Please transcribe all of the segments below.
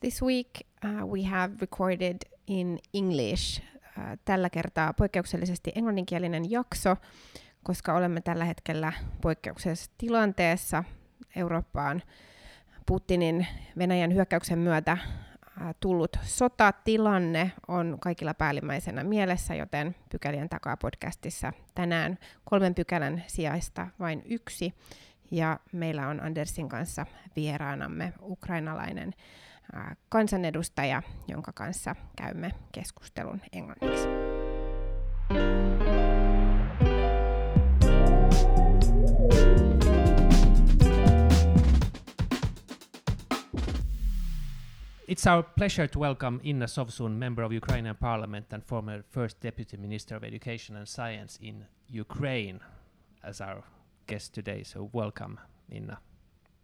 This week uh, we have recorded in English. Uh, tällä kertaa poikkeuksellisesti englanninkielinen jakso, koska olemme tällä hetkellä poikkeuksellisessa tilanteessa Eurooppaan Putinin Venäjän hyökkäyksen myötä äh, tullut sotatilanne on kaikilla päällimmäisenä mielessä, joten pykälien takaa podcastissa tänään kolmen pykälän sijaista vain yksi. Ja meillä on Andersin kanssa vieraanamme ukrainalainen kansanedustaja, jonka kanssa käymme keskustelun englanniksi. It's our pleasure to welcome Inna Sovsun, member of Ukrainian Parliament and former First Deputy Minister of Education and Science in Ukraine, as our guest today. So, welcome, Inna.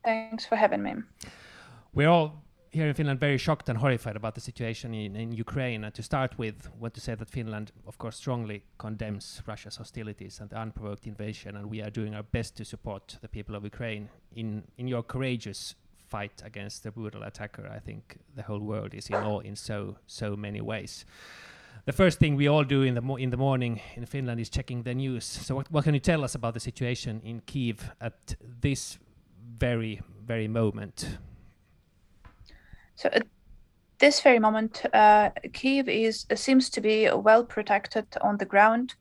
Thanks for having me. We're all here in Finland very shocked and horrified about the situation in, in Ukraine. And to start with, want to say that Finland, of course, strongly condemns Russia's hostilities and the unprovoked invasion, and we are doing our best to support the people of Ukraine in in your courageous fight against the brutal attacker. I think the whole world is in awe in so so many ways. The first thing we all do in the in the morning in Finland is checking the news. So, what, what can you tell us about the situation in Kiev at this very very moment? So at this very moment, uh, Kiev is seems to be well protected on the ground.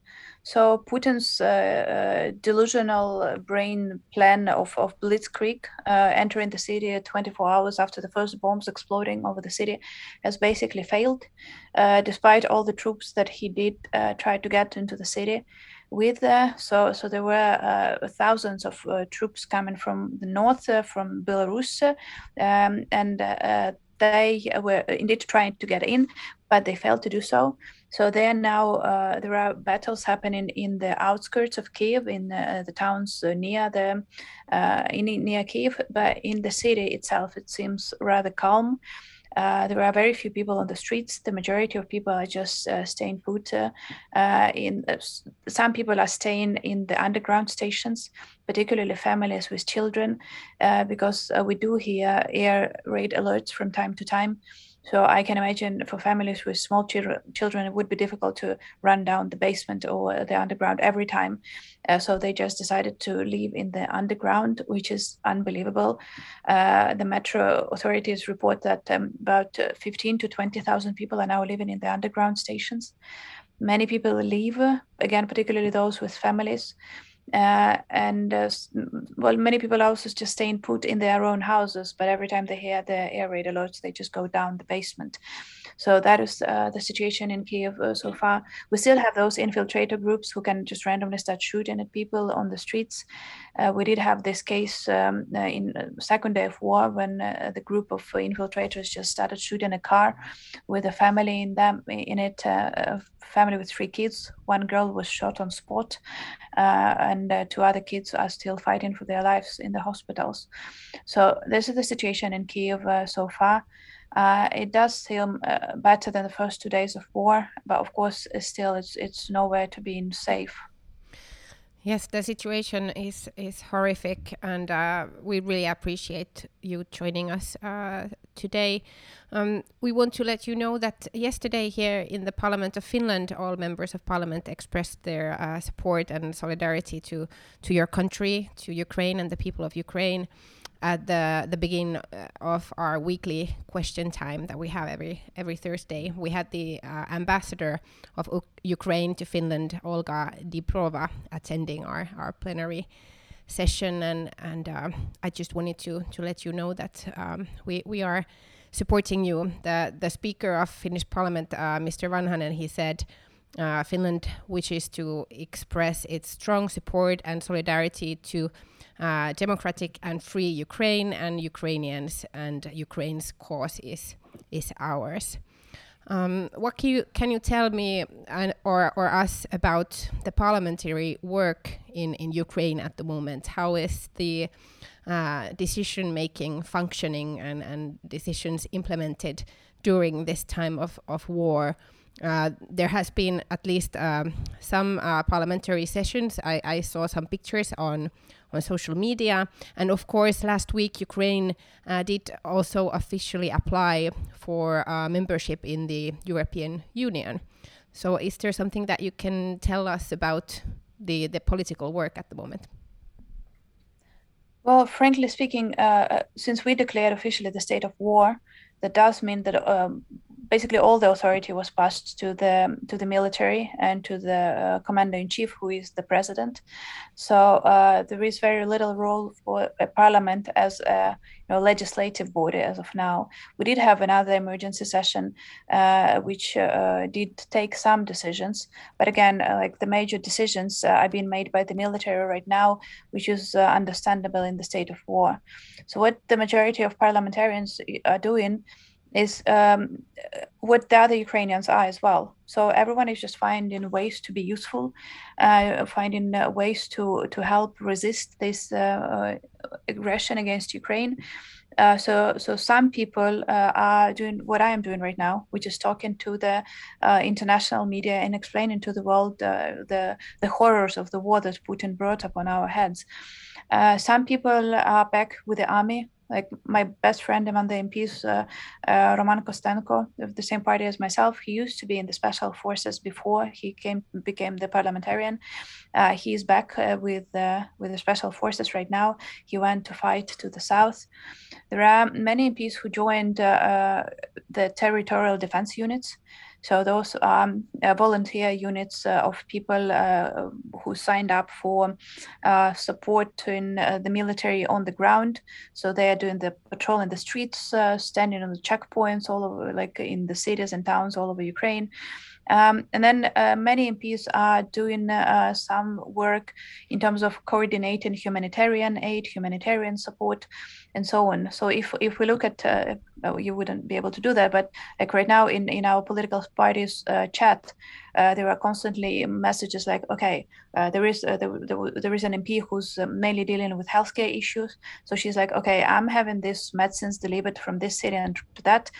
So Putin's uh, uh, delusional brain plan of, of blitzkrieg, uh, entering the city 24 hours after the first bombs exploding over the city, has basically failed, uh, despite all the troops that he did uh, try to get into the city with uh, so so there were uh, thousands of uh, troops coming from the north from Belarus um, and they were indeed trying to get in, but they failed to do so. So there now uh, there are battles happening in the outskirts of Kiev, in uh, the towns uh, near the in near Kiev, but in the city itself, it seems rather calm. Uh, there are very few people on the streets. The majority of people are just uh, staying put. Uh, in some people are staying in the underground stations, particularly families with children, because we do hear air raid alerts from time to time. So I can imagine for families with small children, children, it would be difficult to run down the basement or the underground every time. Uh, so they just decided to live in the underground, which is unbelievable. Uh, the metro authorities report that um, about uh, 15 to 20,000 people are now living in the underground stations. Many people leave, again, particularly those with families. Uh, and uh, well, many people also just staying put in their own houses, but every time they hear the air raid alerts, they just go down the basement. So that is uh, the situation in Kiev uh, so far. We still have those infiltrator groups who can just randomly start shooting at people on the streets. Uh, we did have this case um, uh, in second day of war when the group of infiltrators just started shooting a car with a family in them in it, a family with three kids. One girl was shot on spot, and two other kids are still fighting for their lives in the hospitals. So this is the situation in Kiev so far. Uh, it does seem uh, better than the first two days of war, but of course, still, it's it's nowhere to be safe. Yes, the situation is is horrific, and uh, we really appreciate you joining us uh, today. Um, we want to let you know that yesterday here in the Parliament of Finland, all members of Parliament expressed their uh, support and solidarity to to your country, to Ukraine, and the people of Ukraine at the the beginning uh, of our weekly question time that we have every every Thursday. We had the uh, ambassador of U- Ukraine to Finland, Olga Dibrova, attending our our plenary session, and and uh, I just wanted to to let you know that um, we we are supporting you. The the speaker of Finnish Parliament, uh, Mr. Vanhanen, he said. Uh, Finland wishes to express its strong support and solidarity to uh, democratic and free Ukraine and Ukrainians, and Ukraine's cause is is ours. Um, what can you can you tell me and or or us about the parliamentary work in in Ukraine at the moment? How is the uh, decision making functioning and and decisions implemented during this time of of war? Uh, there has been at least um, some uh, parliamentary sessions. I, I, saw some pictures on on social media, and of course, last week Ukraine uh, did also officially apply for uh, membership in the European Union. So, is there something that you can tell us about the the political work at the moment? Well, frankly speaking, uh, since we declared officially the state of war, that does mean that um, basically all the authority was passed to the to the military and to the uh, commander in chief, who is the president. So uh, there is very little role for a parliament as a you know, legislative body as of now. We did have another emergency session, uh, which uh, did take some decisions, but again, uh, like the major decisions uh, are being made by the military right now, which is understandable in the state of war. So what the majority of parliamentarians are doing is um, what the other Ukrainians are as well. So everyone is just finding ways to be useful, uh, finding uh, ways to to help resist this uh, aggression against Ukraine. Uh, so, so some people uh, are doing what I am doing right now, which is talking to the uh, international media and explaining to the world the the horrors of the war that Putin brought upon our heads. some people are back with the army like my best friend among the MPs, uh, uh, Roman Kostenko, of the same party as myself. He used to be in the special forces before he came became the parliamentarian. Uh, he's back uh, with uh, with the special forces right now. He went to fight to the south. There are many MPs who joined uh, the territorial defense units. So those um, uh, volunteer units uh, of people uh, who signed up for support in the military on the ground. So they are doing the patrol in the streets, standing on the checkpoints all over, like in the cities and towns all over Ukraine. Um, and then uh, many MPs are doing uh, some work in terms of coordinating humanitarian aid, humanitarian support, and so on. So if if we look at, uh, you wouldn't be able to do that, but like right now in in our political parties uh, chat, uh, there are constantly messages like, okay, uh, there is there, there, there is an MP who's mainly dealing with healthcare issues. So she's like, okay, I'm having these medicines delivered from this city and to that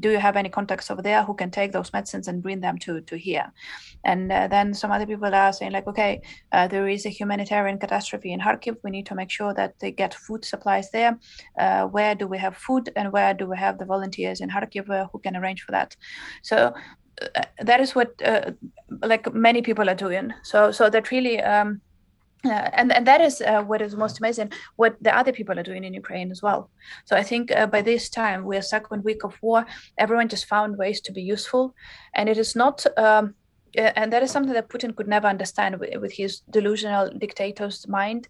do you have any contacts over there who can take those medicines and bring them to to here? And uh, then some other people are saying like okay uh, there is a humanitarian catastrophe in kharkiv. We need to make sure that they get food supplies there. Uh, where do we have food and where do we have the volunteers in kharkiv uh, who can arrange for that? So uh, that is what uh, like many people are doing. So so that really um, uh, and and that is uh, what is most amazing what the other people are doing in ukraine as well. So i think uh, by this time we're second week of war. Everyone just found ways to be useful. And it is not um, Uh, and that is something that Putin could never understand with, with his delusional dictator's mind.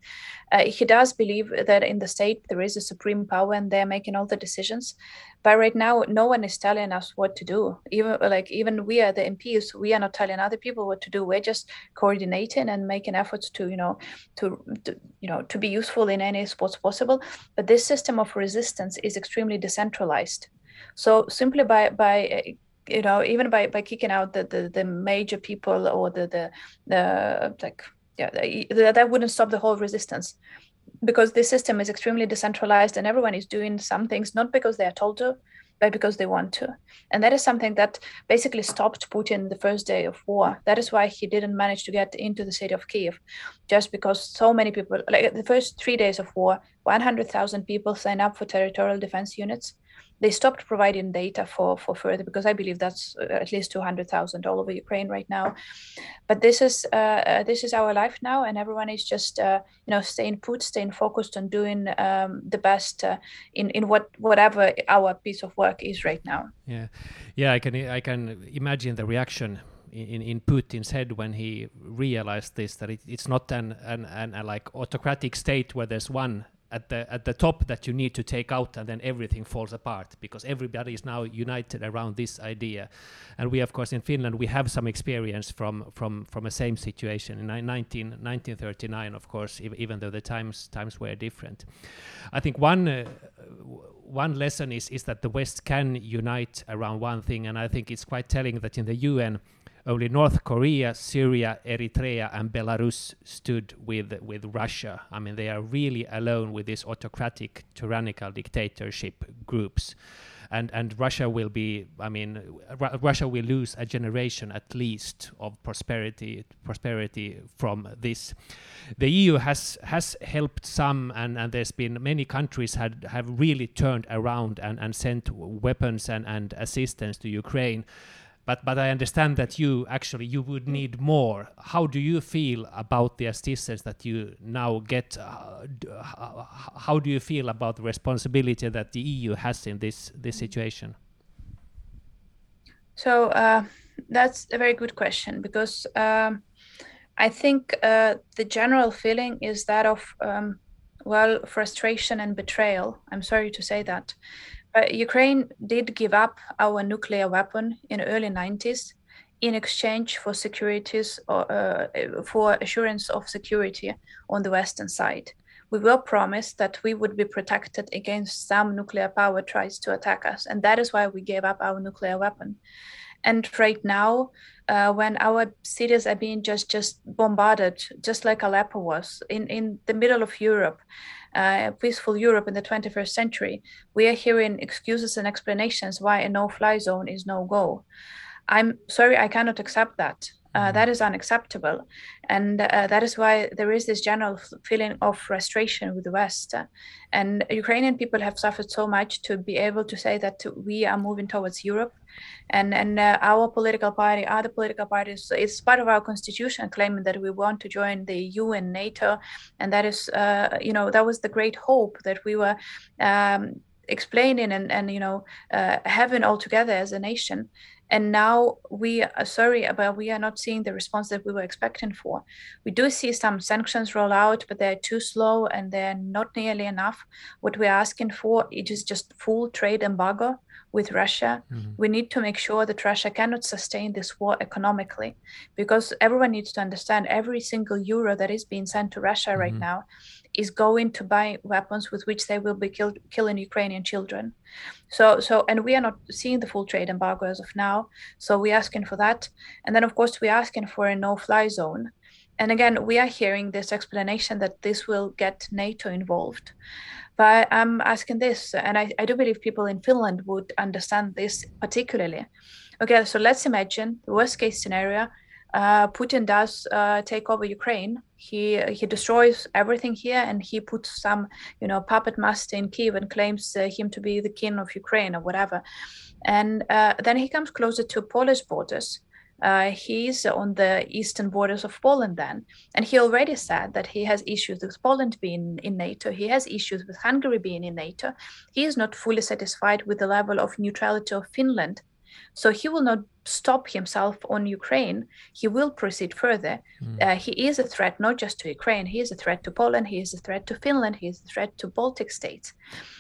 Uh, he does believe that in the state there is a supreme power and they're making all the decisions. But right now, no one is telling us what to do. Even uh, like even we are the MPs, we are not telling other people what to do. We're just coordinating and making efforts to you know to, to you know to be useful in any sports possible. But this system of resistance is extremely decentralized. So simply by by uh, you know even by by kicking out the the, the major people or the the the like yeah that, that wouldn't stop the whole resistance. Because this system is extremely decentralized and everyone is doing some things not because they are told to but because they want to. And that is something that basically stopped putin the first day of war. That is why he didn't manage to get into the city of kiev just because so many people like the first three days of war 100000 people signed up for territorial defense units they stopped providing data for for further because I believe that's uh, at least two hundred thousand all over Ukraine right now. But this is uh, uh, this is our life now, and everyone is just uh, you know staying put, staying focused on doing um, the best uh, in in what whatever our piece of work is right now. Yeah, yeah, I can I can imagine the reaction in, in Putin's head when he realized this that it, it's not an, an, an a like autocratic state where there's one at the at the top that you need to take out and then everything falls apart because everybody is now united around this idea. And we of course in Finland we have some experience from from from a same situation. In 19, 1939 of course even though the times times were different. I think one uh, one lesson is is that the west can unite around one thing and i think it's quite telling that in the un only North Korea, Syria, Eritrea, and Belarus stood with with Russia. I mean, they are really alone with these autocratic, tyrannical dictatorship groups. And, and Russia will be, I mean, Russia will lose a generation at least of prosperity prosperity from this. The EU has has helped some, and, and there's been many countries had have really turned around and, and sent weapons and, and assistance to Ukraine but but I understand that you actually you would need more. How do you feel about the assistance that you now get? Uh, how do you feel about the responsibility that the EU has in this this situation? So uh, that's a very good question because um, I think uh, the general feeling is that of um, well frustration and betrayal. I'm sorry to say that uh, Ukraine did give up our nuclear weapon in early 90s in exchange for securities or uh, for assurance of security on the western side. We were promised that we would be protected against some nuclear power tries to attack us, and that is why we gave up our nuclear weapon. And right now, uh, when our cities are being just just bombarded, just like Aleppo was in in the middle of Europe, uh, peaceful Europe in the 21st century, we are hearing excuses and explanations why a no-fly zone is no go. I'm sorry, I cannot accept that. Uh, mm-hmm. that is unacceptable. And uh, that is why there is this general feeling of frustration with the West. and Ukrainian people have suffered so much to be able to say that we are moving towards Europe. And, and uh, our political party, other political parties, it's part of our constitution claiming that we want to join the EU and NATO. And that is, uh, you know, that was the great hope that we were. Um, explaining and, and you know uh, having all together as a nation and now we are sorry but we are not seeing the response that we were expecting for we do see some sanctions roll out but they're too slow and they're not nearly enough what we're asking for it is just full trade embargo with Russia. Mm-hmm. We need to make sure that Russia cannot sustain this war economically because everyone needs to understand every single euro that is being sent to Russia mm-hmm. right now is going to buy weapons with which they will be killed, killing Ukrainian children. So, so, and we are not seeing the full trade embargo as of now. So we're asking for that, and then of course we're asking for a no-fly zone. And again, we are hearing this explanation that this will get NATO involved. But I'm asking this, and I, I do believe people in Finland would understand this particularly. Okay, so let's imagine the worst case scenario uh, Putin does uh, take over Ukraine. He he destroys everything here, and he puts some you know puppet master in Kiev and claims uh, him to be the king of Ukraine or whatever. And uh, then he comes closer to Polish borders. Uh, he's on the eastern borders of Poland then, and he already said that he has issues with Poland being in NATO. He has issues with Hungary being in NATO. He is not fully satisfied with the level of neutrality of Finland so he will not stop himself on Ukraine. He will proceed further. Mm. Uh, he is a threat not just to Ukraine, he is a threat to Poland, he is a threat to Finland, he is a threat to Baltic states.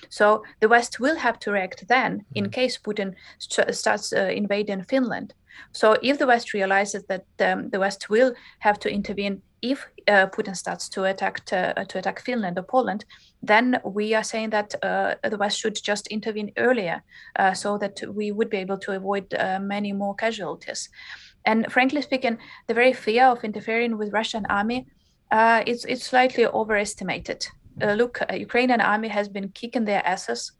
So the West will have to react then mm. in case Putin st- starts uh, invading Finland. So if the West realizes that um, the West will have to intervene if uh, Putin starts to attack to, uh, to, attack Finland or Poland, then we are saying that uh, the West should just intervene earlier, uh, so that we would be able to avoid uh, many more casualties. And frankly speaking, the very fear of interfering with Russian army, uh, it's it's slightly overestimated. look, Ukrainian army has been kicking their asses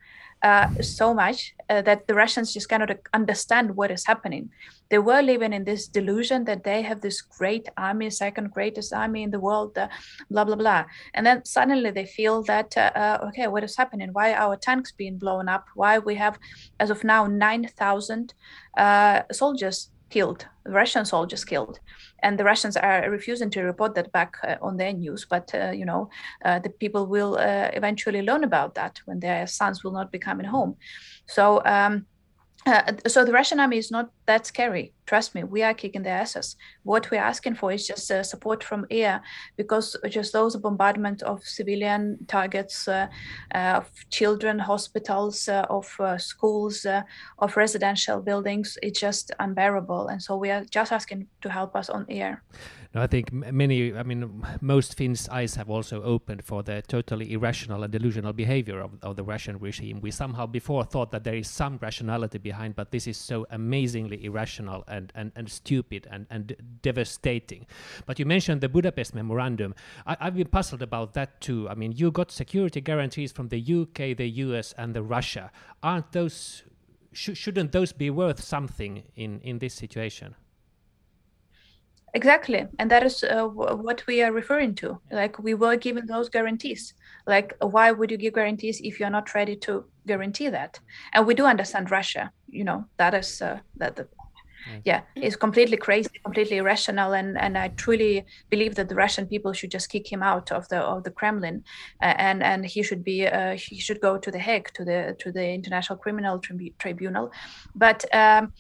uh, so much uh, that the Russians just cannot understand what is happening. They were living in this delusion that they have this great army, second greatest army in the world, uh, blah blah blah, and then suddenly they feel that uh, uh, okay, what is happening? Why are our tanks being blown up? Why we have, as of now, nine thousand soldiers killed, Russian soldiers killed, and the Russians are refusing to report that back uh, on their news. But uh, you know, uh, the people will uh, eventually learn about that when their sons will not be coming home. So. Um, uh, so the Russian army is not that scary. trust me, we are kicking their asses. What we're asking for is just uh, support from air, because just those bombardment of civilian targets, uh, uh, of children, hospitals, uh, of schools, of residential buildings, it's just unbearable. And so we are just asking to help us on air. No, I think many, I mean, most Finns' eyes have also opened for the totally irrational and delusional behavior of, of the Russian regime. We somehow before thought that there is some rationality behind, but this is so amazingly irrational and, and, and stupid and, and devastating. But you mentioned the Budapest Memorandum. I, I've been puzzled about that too. I mean, you got security guarantees from the UK, the US, and the Russia. Aren't those, sh- shouldn't those be worth something in, in this situation? Exactly, and that is uh, w- what we are referring to. Like we were given those guarantees. Like why would you give guarantees if you're not ready to guarantee that? And we do understand Russia. You know that is uh, that the yeah it's completely crazy completely irrational and and i truly believe that the russian people should just kick him out of the of the kremlin uh, and and he should be uh, he should go to the hague to the to the international criminal Tribu- tribunal but um,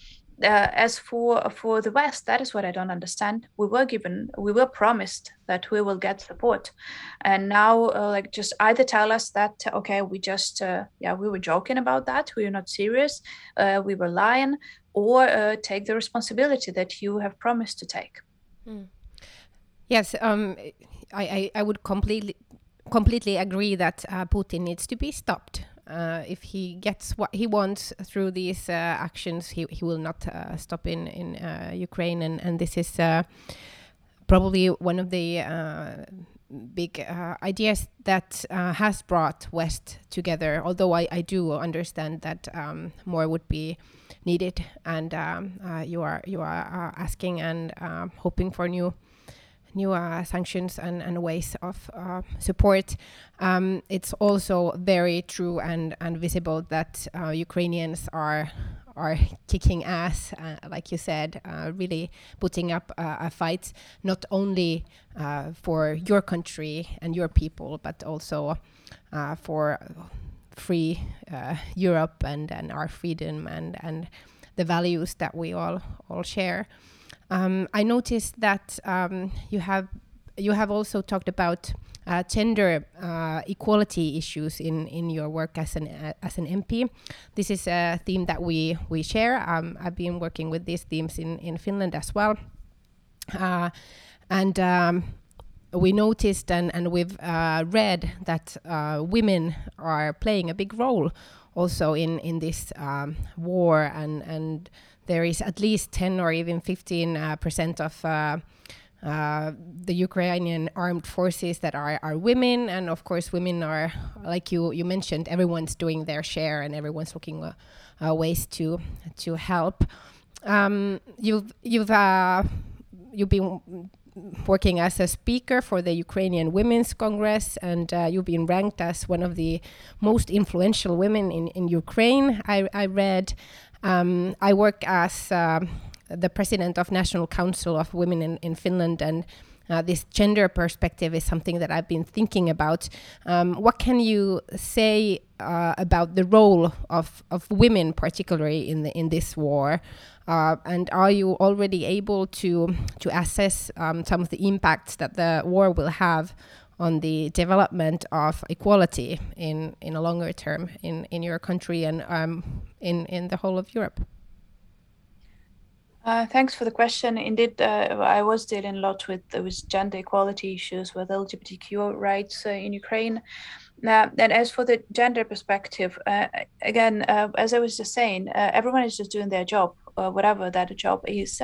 uh, as for for the West, that is what I don't understand. We were given, we were promised that we will get support, and now uh, like just either tell us that okay, we just uh, yeah we were joking about that, we were not serious, uh, we were lying, or uh, take the responsibility that you have promised to take. Mm. Yes, um, I, I I would completely completely agree that uh, Putin needs to be stopped uh, if he gets what he wants through these uh, actions, he, he will not uh, stop in in uh, Ukraine, and and this is uh, probably one of the uh, big ideas that has brought West together. Although I, I do understand that um, more would be needed, and um, you are you are asking and hoping for new new uh, sanctions and, and ways of uh, support. Um, it's also very true and, and visible that uh, Ukrainians are are kicking ass, uh, like you said, uh, really putting up a fight not only uh, for your country and your people, but also for free Europe and, and our freedom and, and the values that we all all share. Um, I noticed that um, you have you have also talked about uh, gender uh, equality issues in, in your work as an uh, as an MP. This is a theme that we we share. Um, I've been working with these themes in in Finland as well, uh, and. Um, we noticed and, and we've uh, read that uh, women are playing a big role also in, in this um, war and, and there is at least 10 or even 15 uh, percent of uh, uh, the Ukrainian armed forces that are, are women, and of course, women are like you you mentioned. Everyone's doing their share, and everyone's looking uh, uh, ways to to help. Um, you've you've uh, you've been working as a speaker for the Ukrainian Women's Congress, and you've been ranked as one of the most influential women in, in Ukraine. I, I read um, I work as uh, the president of National Council of Women in, in Finland, and uh, this gender perspective is something that I've been thinking about. Um, what can you say uh, about the role of, of women, particularly in the, in this war? Uh, and are you already able to to assess um, some of the impacts that the war will have on the development of equality in, in a longer term in, in your country and um, in, in the whole of Europe? Uh, thanks for the question. Indeed, uh, I was dealing a lot with with gender equality issues, with LGBTQ rights uh, in Ukraine. Uh, and as for the gender perspective, uh, again, uh, as I was just saying, everyone is just doing their job, whatever that job is.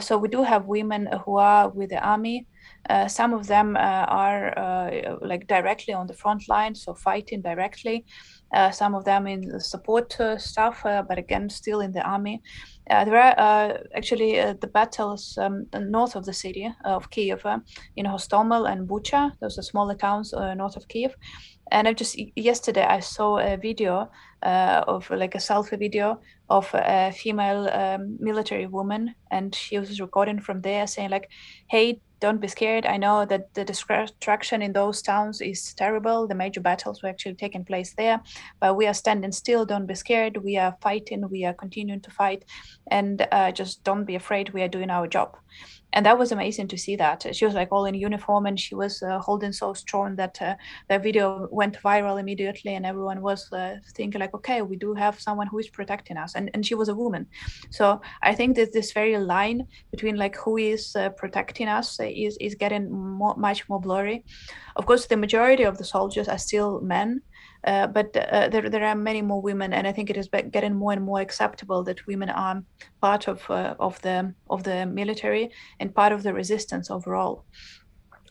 so we do have women who are with the army, uh, some of them uh, are uh, like directly on the front line, so fighting directly. some of them in support stuff, but again, still in the army. there are actually the battles um, north of the city of Kiev, in Hostomel and Bucha. Those are smaller towns north of Kiev and I just yesterday I saw a video uh, of like a selfie video of a female um, military woman, and she was recording from there saying like, "Hey, don't be scared. I know that the destruction in those towns is terrible. The major battles were actually taking place there, but we are standing still. Don't be scared. We are fighting. We are continuing to fight, and uh, just don't be afraid. We are doing our job and that was amazing to see that. She was like all in uniform and she was uh, holding so strong that uh, the video went viral immediately and everyone was uh, thinking like okay we do have someone who is protecting us. And, and she was a woman. So i think that this very line between like who is uh, protecting us is is getting more, much more blurry. Of course the majority of the soldiers are still men uh, but uh, there, there are many more women, and I think it is getting more and more acceptable that women are part of uh, of the of the military and part of the resistance overall.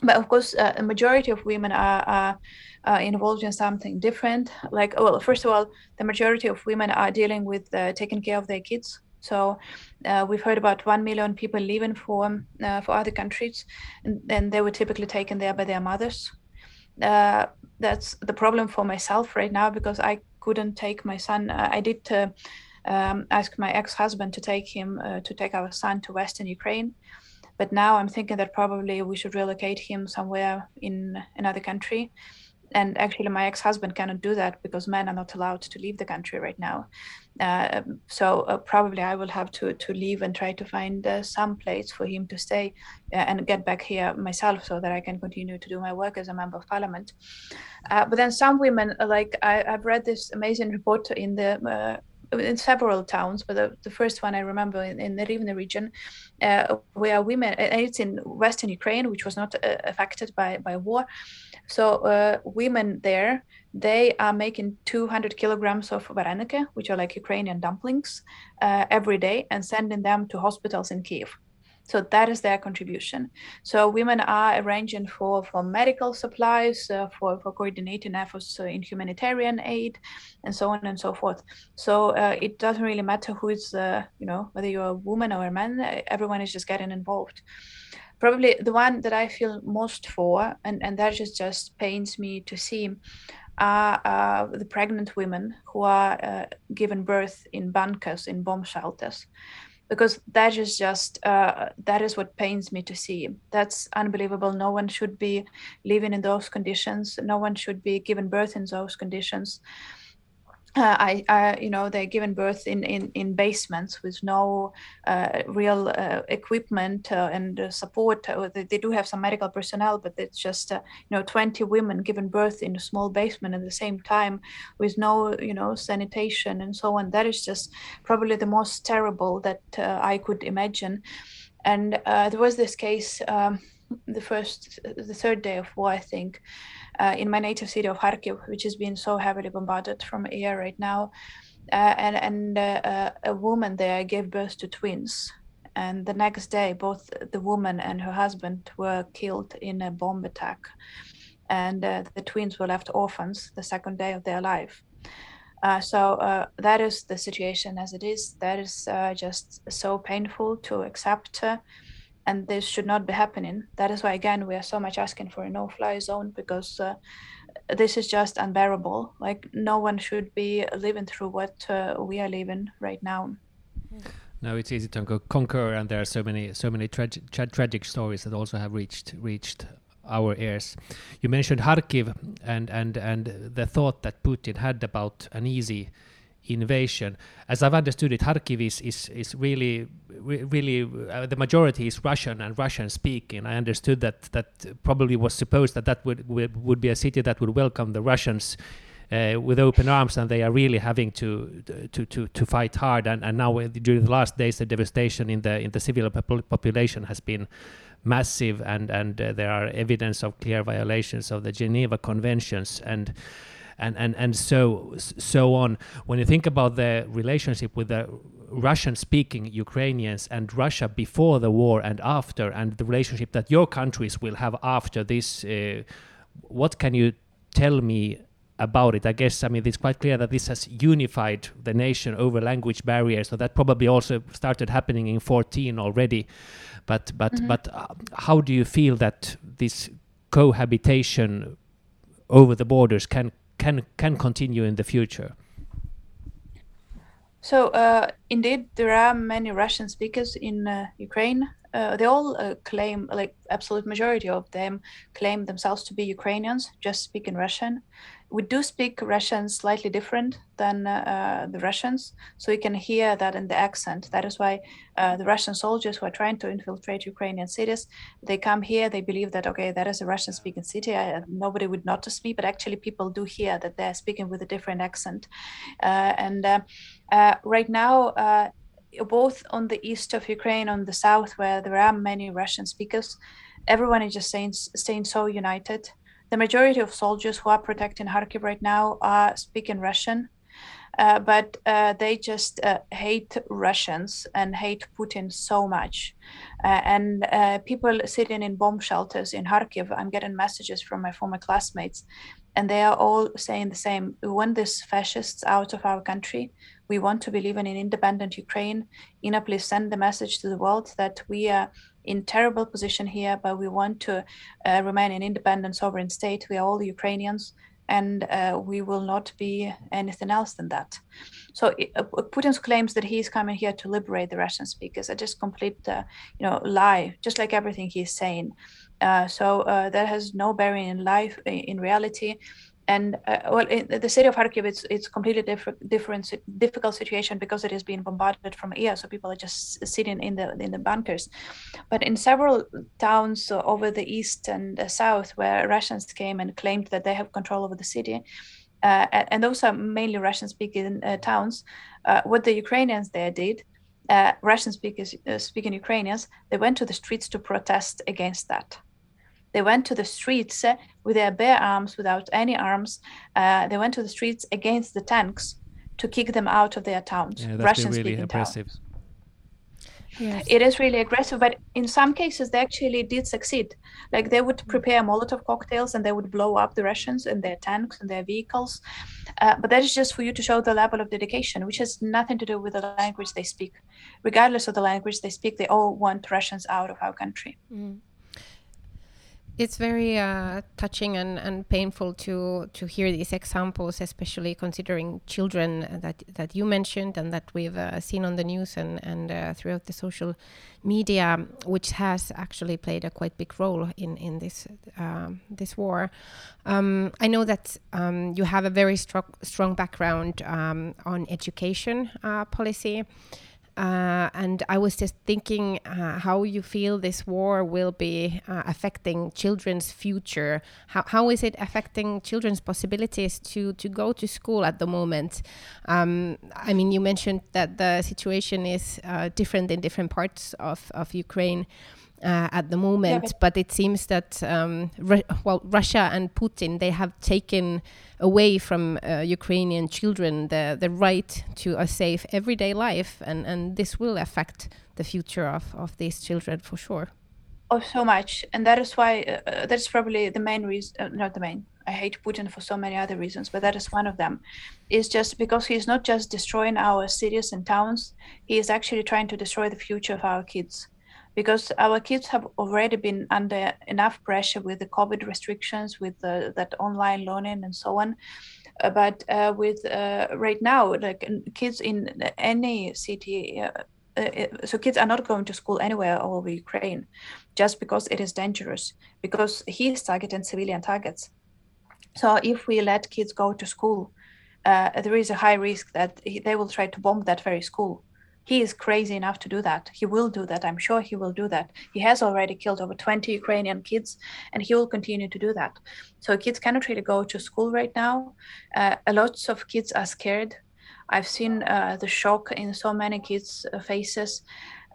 But of course, uh, a majority of women are, are uh, involved in something different. Like, well, first of all, the majority of women are dealing with taking care of their kids. So uh, we've heard about one million people leaving for uh, for other countries, and, and, they were typically taken there by their mothers uh, that's the problem for myself right now because I couldn't take my son. Uh, I did uh, um, ask my ex-husband to take him uh, to take our son to Western Ukraine, but now I'm thinking that probably we should relocate him somewhere in another country and actually my ex-husband cannot do that because men are not allowed to leave the country right now uh, so uh, probably i will have to to leave and try to find uh, some place for him to stay uh, and get back here myself so that i can continue to do my work as a member of parliament uh, but then some women uh, like I, have read this amazing report in the in several towns, but the, the first one I remember in, in the Rivne region, uh, where women, and it's in Western Ukraine, which was not uh, affected by, by war. So uh, women there, they are making 200 kilograms of vareniki, which are like Ukrainian dumplings, uh, every day and sending them to hospitals in Kiev. So that is their contribution. So women are arranging for, for medical supplies, uh, for, for coordinating efforts uh, in humanitarian aid, and so on and so forth. So uh, it doesn't really matter who is, uh, you know, whether you're a woman or a man, everyone is just getting involved. Probably the one that I feel most for, and, and that just, just pains me to see, are uh, the pregnant women who are uh, given birth in bunkers, in bomb shelters. Because that is just uh, that is what pains me to see. That's unbelievable. No one should be living in those conditions. No one should be given birth in those conditions uh, I, I, you know, they're given birth in, in, in basements with no uh, real uh, equipment uh, and uh, support. Uh, they, they, do have some medical personnel, but it's just, you know, 20 women given birth in a small basement at the same time with no, you know, sanitation and so on. That is just probably the most terrible that I could imagine. And there was this case. Um, the first, the third day of war, I think, uh, in my native city of Kharkiv, which is being so heavily bombarded from air right now. Uh, and and uh, uh, a woman there gave birth to twins. And the next day, both the woman and her husband were killed in a bomb attack. And uh, the twins were left orphans the second day of their life. Uh, so uh, that is the situation as it is. That is uh, just so painful to accept and this should not be happening. That is why, again, we are so much asking for a no-fly zone because uh, this is just unbearable. Like no one should be living through what uh, we are living right now. No, it's easy to concur, and there are so many, so many tra tra tragic stories that also have reached reached our ears. You mentioned Kharkiv and and and the thought that Putin had about an easy invasion. As I've understood it, Kharkiv is is, is really really uh, the majority is Russian and Russian speaking. I understood that that probably was supposed that that would would, be a city that would welcome the Russians. Uh, with open arms, and they are really having to to to, to fight hard. And, and now, during the last days, the devastation in the in the civil population has been massive, and and uh, there are evidence of clear violations of the Geneva Conventions. And and and and so so on. When you think about the relationship with the Russian-speaking Ukrainians and Russia before the war and after, and the relationship that your countries will have after this, uh, what can you tell me about it. I guess I mean it's quite clear that this has unified the nation over language barriers. So that probably also started happening in 14 already. But but mm -hmm. but uh, how do you feel that this cohabitation over the borders can can can continue in the future? So uh, indeed, there are many Russian speakers in uh, Ukraine. uh, they all uh, claim, like absolute majority of them, claim themselves to be Ukrainians, just speak in Russian. We do speak Russian slightly different than uh, the Russians, so you can hear that in the accent. That is why uh, the Russian soldiers who are trying to infiltrate Ukrainian cities, they come here, they believe that okay, that is a Russian-speaking city. I, nobody would notice me, but actually people do hear that they're speaking with a different accent. Uh, and uh, right now both on the east of Ukraine, on the south, where there are many Russian speakers, everyone is just staying, staying so united. The majority of soldiers who are protecting Kharkiv right now are speaking Russian, uh, but uh, they just uh, hate Russians and hate Putin so much. Uh, and uh, people sitting in bomb shelters in Kharkiv, I'm getting messages from my former classmates, and they are all saying the same. We want these fascists out of our country we want to believe in an independent Ukraine. Inna, please send the message to the world that we are in terrible position here, but we want to uh, remain an independent sovereign state. We are all Ukrainians, and uh, we will not be anything else than that. So uh, Putin's claims that he's coming here to liberate the Russian speakers are just complete, uh, you know, lie. Just like everything he's saying. Uh, so uh, that has no bearing in life, in reality and uh, well, in the city of Kharkiv, it's it's completely different, different, difficult situation because it is being bombarded from air, so people are just sitting in the in the bunkers. But in several towns over the east and the south, where Russians came and claimed that they have control over the city, uh, and those are mainly Russian-speaking uh, towns, uh, what the Ukrainians there did. Uh, Russian speakers, uh, speaking Ukrainians, they went to the streets to protest against that they went to the streets with their bare arms, without any arms. Uh, they went to the streets against the tanks to kick them out of their towns. Yeah, that's really impressive. Towns. Yes. It is really aggressive, but in some cases they actually did succeed. Like they would mm. prepare Molotov cocktails and they would blow up the Russians and their tanks and their vehicles. Uh, but that is just for you to show the level of dedication, which has nothing to do with the language they speak. Regardless of the language they speak, they all want Russians out of our country. Mm it's very uh, touching and, and painful to to hear these examples, especially considering children that that you mentioned and that we've uh, seen on the news and and uh, throughout the social media, which has actually played a quite big role in in this um, this war. Um, I know that um, you have a very strong strong background um, on education uh, policy. Uh, and I was just thinking uh, how you feel this war will be uh, affecting children's future. How, how is it affecting children's possibilities to, to go to school at the moment? Um, I mean, you mentioned that the situation is uh, different in different parts of, of Ukraine uh, at the moment, yeah, but, but, it seems that um, well, Russia and Putin they have taken away from uh, Ukrainian children the the right to a safe everyday life, and and this will affect the future of of these children for sure. Oh, so much, and that is why uh, uh that's probably the main reason. Uh, not the main. I hate Putin for so many other reasons, but that is one of them. Is just because he's not just destroying our cities and towns; he is actually trying to destroy the future of our kids because our kids have already been under enough pressure with the COVID restrictions, with the, that online learning and so on. Uh, but uh, with uh, right now, like kids in any city, uh, so kids are not going to school anywhere all over Ukraine, just because it is dangerous. Because he is targeting civilian targets. So if we let kids go to school, there is a high risk that they will try to bomb that very school he is crazy enough to do that. He will do that. I'm sure he will do that. He has already killed over 20 Ukrainian kids, and he will continue to do that. So kids cannot really go to school right now. Uh, lots of kids are scared. I've seen uh, the shock in so many kids' faces.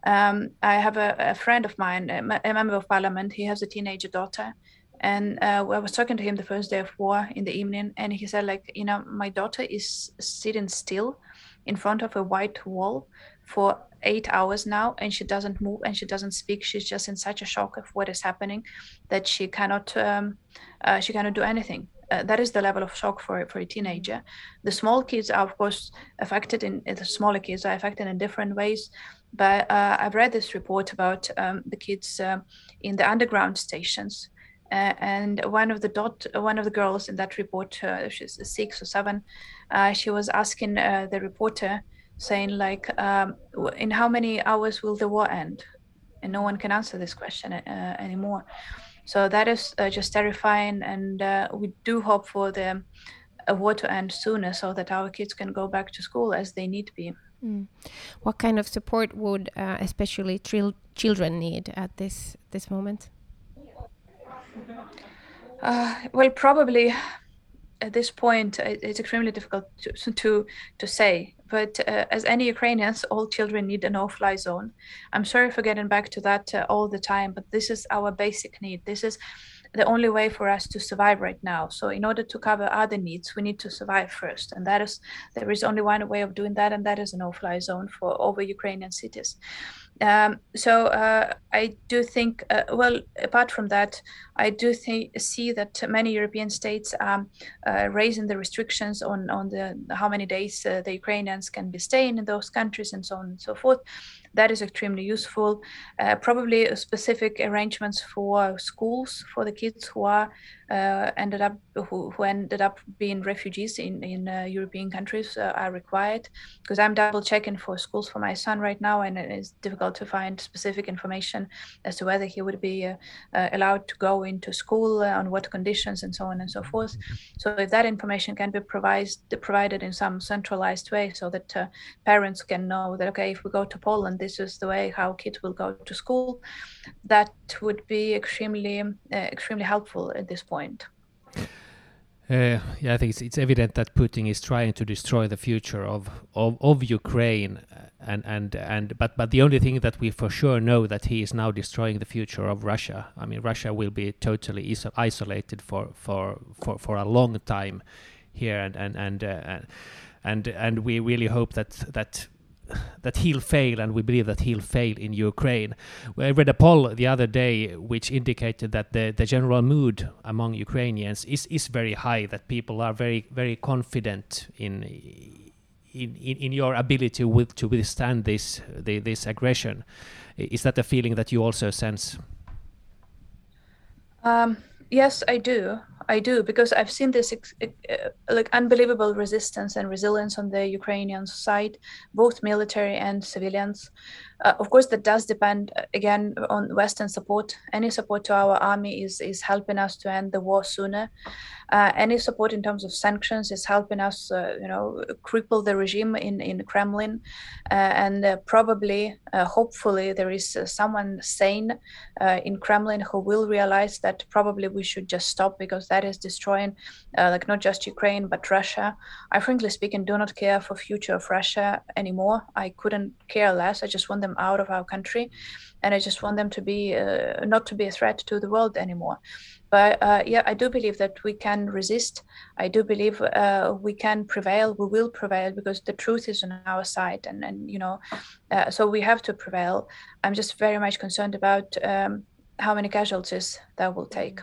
Um, I have a, a, friend of mine, a member of parliament. He has a teenager daughter, and uh, I was talking to him the first day of war in the evening, and he said, like, you know, my daughter is sitting still in front of a white wall for eight hours now and she doesn't move and she doesn't speak. She's just in such a shock of what is happening that she cannot um, uh, she cannot do anything. Uh, that is the level of shock for for a teenager. The small kids are of course affected in the smaller kids are affected in different ways but uh, i've read this report about um, the kids uh, in the underground stations uh, and one of the dot one of the girls in that report uh, she's six or seven she was asking the reporter saying like um, in how many hours will the war end and no one can answer this question uh, anymore. So that is uh, just terrifying, and uh, we do hope for the war to end sooner, so that our kids can go back to school as they need to be. Mm. What kind of support would especially children need at this this moment? well, probably at this point, it's extremely difficult to to, to say. But uh, as any Ukrainians, all children need a no-fly zone. I'm sorry for getting back to that uh, all the time, but this is our basic need. This is the only way for us to survive right now. So in order to cover other needs, we need to survive first, and that is there is only one way of doing that, and that is a no-fly zone for over Ukrainian cities. Um, so uh, I do think, uh, well, apart from that, I do think see that many European states are uh, raising the restrictions on on the how many days uh, the Ukrainians can be staying in those countries and so on and so forth. That is extremely useful. Uh, probably specific arrangements for schools for the kids who are ended up who, who ended up being refugees in in European countries are required because I'm double checking for schools for my son right now and it is difficult to find specific information as to whether he would be uh, uh, allowed to go into school on what conditions and so on and so forth. So if that information can be provided provided in some centralized way so that parents can know that okay if we go to Poland this is the way how kids will go to school that would be extremely extremely helpful at this point. Uh, yeah, I think it's, it's evident that Putin is trying to destroy the future of, of, of Ukraine, uh, and and and but but the only thing that we for sure know that he is now destroying the future of Russia. I mean, Russia will be totally iso- isolated for, for for for a long time here, and and and uh, and and we really hope that that that he'll fail, and we believe that he'll fail in Ukraine. I read a poll the other day which indicated that the, the general mood among Ukrainians is, is very high, that people are very, very confident in, in, in, your ability with, to withstand this, the, this aggression. Is that a feeling that you also sense? Um, yes, I do. I do because I've seen this like unbelievable resistance and resilience on the Ukrainian side, both military and civilians. Uh, of course, that does depend uh, again on Western support. Any support to our army is is helping us to end the war sooner. Uh, any support in terms of sanctions is helping us, uh, you know, cripple the regime in in Kremlin, uh, and probably, hopefully, there is someone sane in Kremlin who will realize that probably we should just stop because that is destroying, like not just Ukraine but Russia. I frankly speaking do not care for future of Russia anymore. I couldn't care less. I just want them out of our country, and I just want them to be uh, not to be a threat to the world anymore. But uh, yeah, I do believe that we can resist. I do believe uh, we can prevail. We will prevail because the truth is on our side, and and you know, uh, so we have to prevail. I'm just very much concerned about um, how many casualties that will take.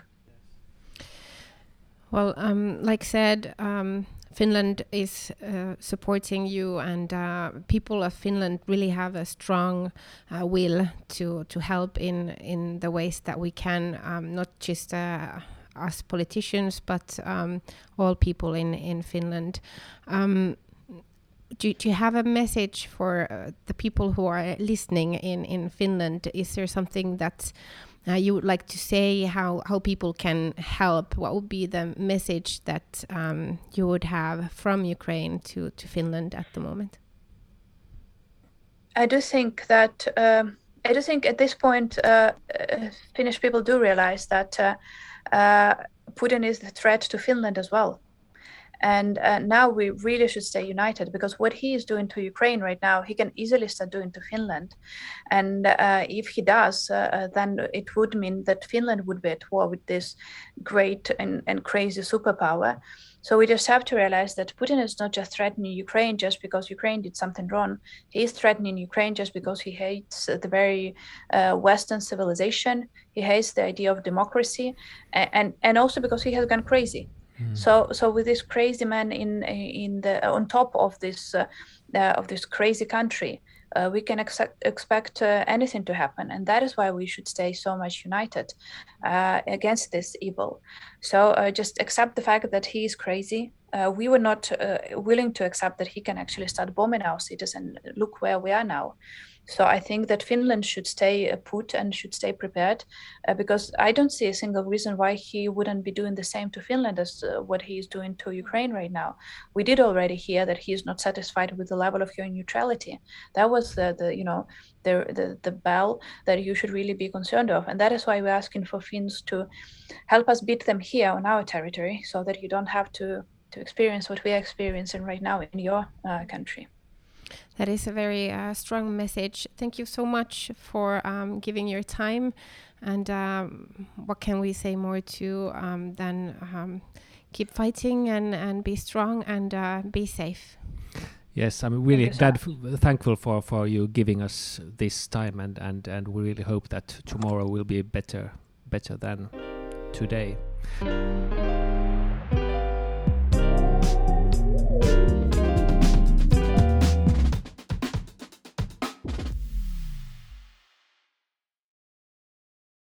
Well, um, like said, um, Finland is uh, supporting you, and uh, people of Finland really have a strong uh, will to to help in in the ways that we can, um, not just uh, us politicians, but um, all people in in Finland. Um, do, do you have a message for uh, the people who are listening in in Finland? Is there something that uh, you would like to say how, how people can help? What would be the message that um, you would have from Ukraine to, to Finland at the moment? I do think that um, I do think at this point uh, uh, Finnish people do realize that uh, uh, Putin is a threat to Finland as well. And uh, now we really should stay united because what he is doing to Ukraine right now, he can easily start doing to Finland. And uh, if he does, uh, uh then it would mean that Finland would be at war with this great and, and crazy superpower. So we just have to realize that Putin is not just threatening Ukraine just because Ukraine did something wrong. He is threatening Ukraine just because he hates the very uh, Western civilization. He hates the idea of democracy, and, and and also because he has gone crazy. Mm. So so with this crazy man in in the on top of this uh, uh, of this crazy country, uh, we can ex- expect uh, anything to happen, and that is why we should stay so much united uh, against this evil. So uh, just accept the fact that he is crazy. We were not willing to accept that he can actually start bombing our cities, and look where we are now. So I think that Finland should stay uh, put and should stay prepared uh, because I don't see a single reason why he wouldn't be doing the same to Finland as uh, what he is doing to Ukraine right now. We did already hear that he is not satisfied with the level of your neutrality. That was the, the you know the, the the bell that you should really be concerned of, and that is why we're asking for Finns to help us beat them here on our territory, so that you don't have to to experience what we are experiencing right now in your uh, country. That is a very uh, strong message. Thank you so much for um, giving your time. And um, what can we say more to um, than um, keep fighting and, and be strong and uh, be safe? Yes, I'm really glad, thankful for, for you giving us this time, and, and, and we really hope that tomorrow will be better better than today.